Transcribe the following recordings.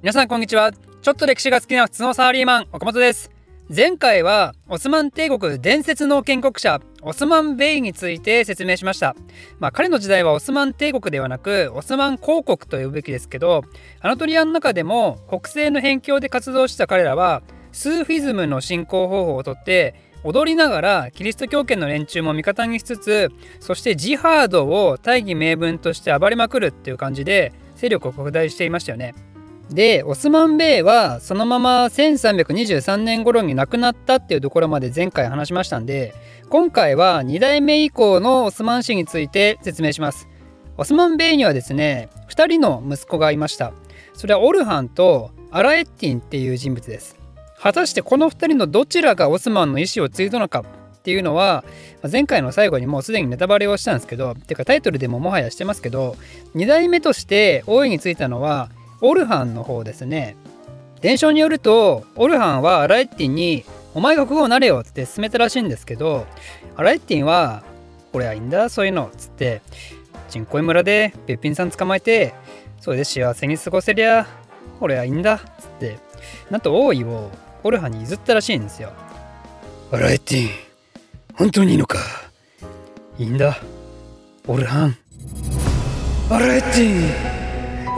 皆さんこんにちは。ちょっと歴史が好きな普通のサラリーマン岡本です。前回はオスマン帝国伝説の建国者オスマン・ベイについて説明しました。まあ彼の時代はオスマン帝国ではなくオスマン公国と呼ぶべきですけどアナトリアの中でも北西の辺境で活動した彼らはスーフィズムの信仰方法をとって踊りながらキリスト教圏の連中も味方にしつつそしてジハードを大義名分として暴れまくるっていう感じで勢力を拡大していましたよね。でオスマン・ベイはそのまま1323年頃に亡くなったっていうところまで前回話しましたんで今回は2代目以降のオスマン氏について説明します。オスマン・ベイにはですね2人の息子がいました。それはオルハンとアラエッティンっていう人物です。果たしてこの2人のどちらがオスマンの意思を継いだのかっていうのは前回の最後にもうすでにネタバレをしたんですけどていうかタイトルでももはやしてますけど2代目として大いについたのはオルハンの方ですね。伝承によるとオルハンはアラエッティンに「お前が国王になれよ」って勧めたらしいんですけどアラエッティンは「これはいいんだそういうの」っつってちんこい村でべっぴんさん捕まえてそれで幸せに過ごせりゃこれはいいんだっつってなんと王位をオルハンに譲ったらしいんですよ。アラエティン本当にいいのか？いいんだオルハン。アラエティン。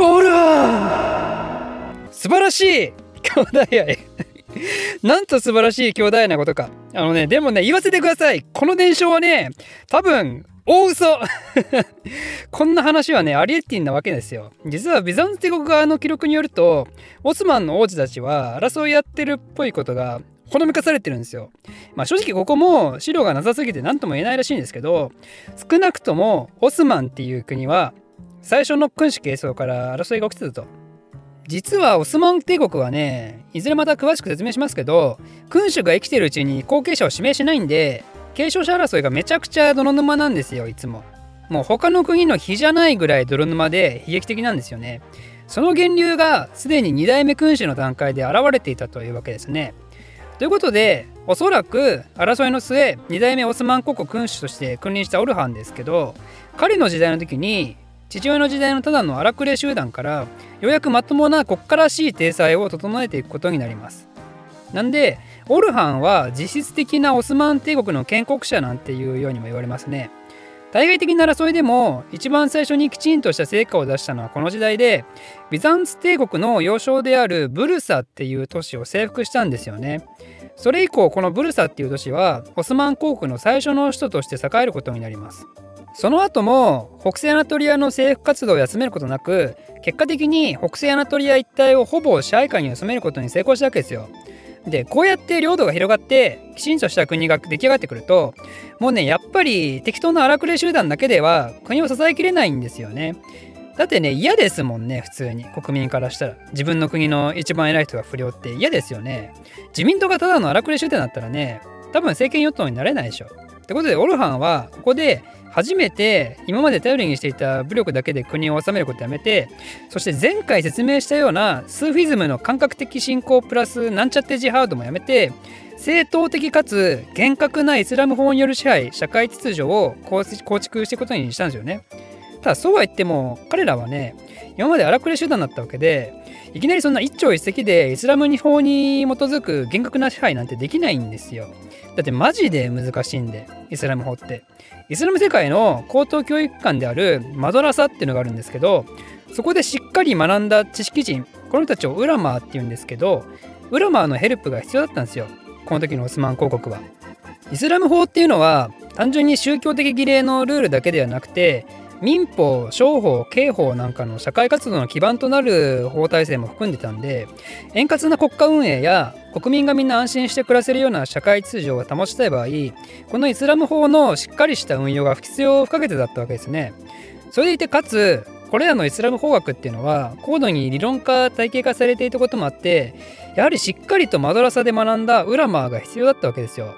オラ素晴らしい兄弟愛なんと素晴らしい兄弟なことか。あのね、でもね、言わせてください。この伝承はね、多分、大嘘 こんな話はね、アリエッティなわけですよ。実はビザンツ帝国側の記録によると、オスマンの王子たちは争いやってるっぽいことがほのめかされてるんですよ。まあ正直ここも資料がなさすぎて何とも言えないらしいんですけど、少なくともオスマンっていう国は最初の君主継承から争いが起きてたと。実はオスマン帝国はねいずれまた詳しく説明しますけど君主が生きてるうちに後継者を指名しないんで継承者争いがめちゃくちゃ泥沼なんですよいつも。もう他の国の比じゃないぐらい泥沼で悲劇的なんですよね。その源流がすでに2代目君主の段階で現れていたというわけですね。ということでおそらく争いの末2代目オスマン国国君主として君臨したオルハンですけど彼の時代の時に父親の時代のただの荒くれ集団からようやくまともな国家らしい体裁を整えていくことになります。なんでオルハンは実質的なオスマン帝国の建国者なんていうようにも言われますね。対外的な争いでも一番最初にきちんとした成果を出したのはこの時代でビザンツ帝国の要衝であるブルサっていう都市を征服したんですよね。それ以降このブルサっていう都市はオスマン皇国の最初の首都として栄えることになります。その後も北西アナトリアの征服活動を休めることなく結果的に北西アナトリア一帯をほぼ支配下に収めることに成功したわけですよ。でこうやって領土が広がってきちんとした国が出来上がってくるともうねやっぱり適当な荒くれ集団だけでは国を支えきれないんですよね。だってね嫌ですもんね普通に国民からしたら自分の国の一番偉い人が不良って嫌ですよね。自民党がただの荒くれ集団だったらね多分政権与党になれないでしょ。ってことでオルハンはここで初めて今まで頼りにしていた武力だけで国を治めることをやめてそして前回説明したようなスーフィズムの感覚的信仰プラスなんちゃってジハードもやめて正当的かつ厳格なイスラム法による支配社会秩序を構築していくことにしたんですよね。ただそうは言っても彼らはね今まで荒くれ手段だったわけでいきなりそんな一朝一夕でイスラム法に基づく厳格な支配なんてできないんですよ。だってマジで難しいんでイスラム法って。イスラム世界の高等教育機関であるマドラサっていうのがあるんですけどそこでしっかり学んだ知識人この人たちをウラマーって言うんですけどウラマーのヘルプが必要だったんですよこの時のオスマン公国は。イスラム法っていうのは単純に宗教的儀礼のルールだけではなくて民法商法刑法なんかの社会活動の基盤となる法体制も含んでたんで円滑な国家運営や国民がみんな安心して暮らせるような社会秩序を保ちたい場合このイスラム法のしっかりした運用が必要不可欠だったわけですね。それでいてかつこれらのイスラム法学っていうのは高度に理論化体系化されていたこともあってやはりしっかりとマドラサで学んだウラマーが必要だったわけですよ。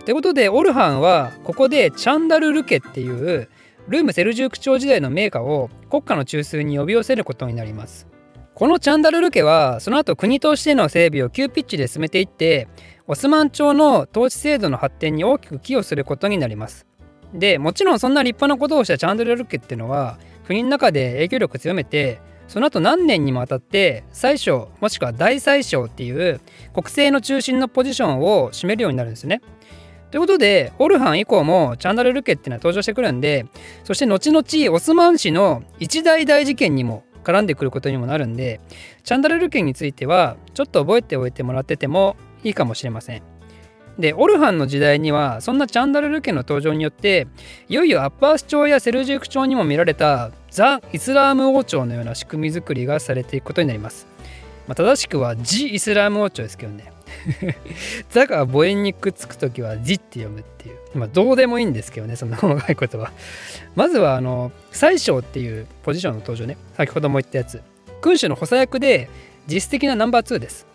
ってことでオルハンはここでチャンダル・ルケっていうルームセルジューク朝時代の名家を国家の中枢に呼び寄せることになります。このチャンダルル家はその後国としての整備を急ピッチで進めていってオスマン朝の統治制度の発展に大きく寄与することになります。でもちろんそんな立派なことをしたチャンダルル家っていうのは国の中で影響力を強めてその後何年にもわたって宰相もしくは大宰相っていう国政の中心のポジションを占めるようになるんですよね。ということでオルハン以降もチャンダルル家っていうのは登場してくるんでそして後々オスマン氏の一大大事件にも絡んでくることにもなるんでチャンダルル家についてはちょっと覚えておいてもらっててもいいかもしれません。でオルハンの時代にはそんなチャンダルル家の登場によっていよいよアッパース朝やセルジューク朝にも見られたザ・イスラーム王朝のような仕組み作りがされていくことになります。まあ、正しくはジ・イスラーム王朝ですけどね。ザが母音にくっつく時はジって読むっていう。まあどうでもいいんですけどね、そんな細かいことは。まずはあの、宰相っていうポジションの登場ね。先ほども言ったやつ。君主の補佐役で実質的なナンバー2です。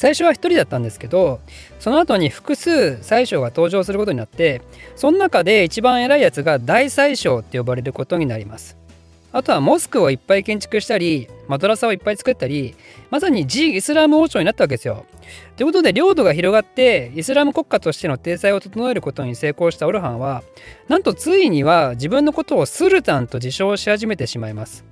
最初は1人だったんですけどその後に複数宰相が登場することになってその中で一番偉いやつが大宰相って呼ばれることになりますあとはモスクをいっぱい建築したりマドラサをいっぱい作ったりまさにジ・イスラム王朝になったわけですよ。ということで領土が広がってイスラム国家としての体裁を整えることに成功したオルハンはなんとついには自分のことをスルタンと自称し始めてしまいます。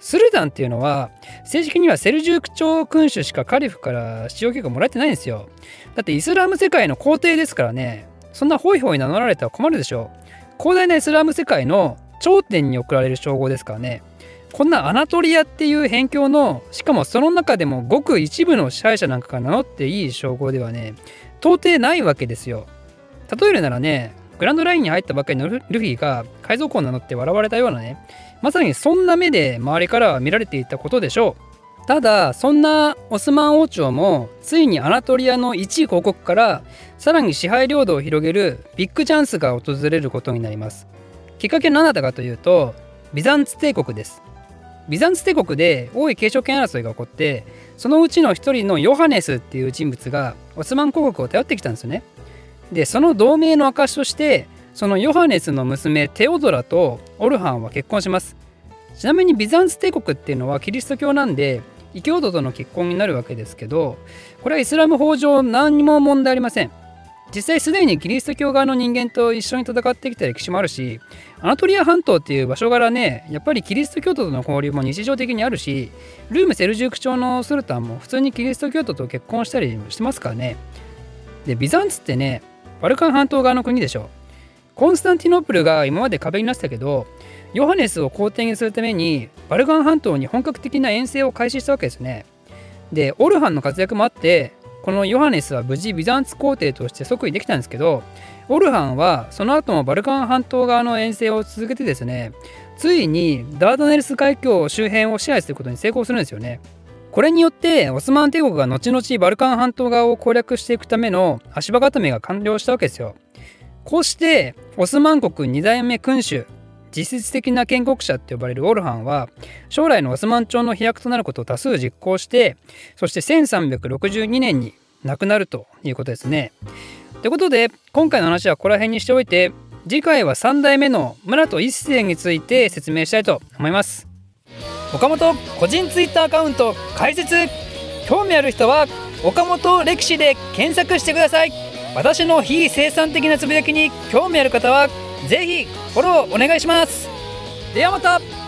スルタンっていうのは正式にはセルジューク朝君主しかカリフから使用許可もらえてないんですよ。だってイスラム世界の皇帝ですからねそんなホイホイ名乗られたら困るでしょう。広大なイスラム世界の頂点に贈られる称号ですからね。こんなアナトリアっていう辺境のしかもその中でもごく一部の支配者なんかが名乗っていい称号ではね到底ないわけですよ。例えるならねグランドラインに入ったばっかりのルフィが海賊王を名乗って笑われたようなねまさにそんな目で周りからは見られていたことでしょう。ただそんなオスマン王朝もついにアナトリアの一位公国からさらに支配領土を広げるビッグチャンスが訪れることになります。きっかけは何だったかというとビザンツ帝国です。ビザンツ帝国で王位継承権争いが起こってそのうちの一人のヨハネスっていう人物がオスマン公国を頼ってきたんですよね。でその同盟の証としてそのヨハネスの娘テオドラとオルハンは結婚します。ちなみにビザンツ帝国っていうのはキリスト教なんで異教徒との結婚になるわけですけどこれはイスラム法上何にも問題ありません。実際すでにキリスト教側の人間と一緒に戦ってきた歴史もあるしアナトリア半島っていう場所柄ねやっぱりキリスト教徒との交流も日常的にあるしルーム・セルジューク朝のスルタンも普通にキリスト教徒と結婚したりしてますからね。でビザンツってねバルカン半島側の国でしょ。コンスタンティノープルが今まで壁になってたけどヨハネスを皇帝にするためにバルカン半島に本格的な遠征を開始したわけですね。でオルハンの活躍もあってこのヨハネスは無事ビザンツ皇帝として即位できたんですけどオルハンはその後もバルカン半島側の遠征を続けてですねついにダーダネルス海峡周辺を支配することに成功するんですよね。これによってオスマン帝国が後々バルカン半島側を攻略していくための足場固めが完了したわけですよ。こうしてオスマン国2代目君主実質的な建国者って呼ばれるオルハンは将来のオスマン朝の飛躍となることを多数実行してそして1362年に亡くなるということですね。ということで今回の話はここら辺にしておいて次回は3代目の村戸一世について説明したいと思います。岡本個人ツイッターアカウント開設興味ある人は岡本歴史で検索してください私の非生産的なつぶやきに興味ある方はぜひフォローお願いします。ではまた。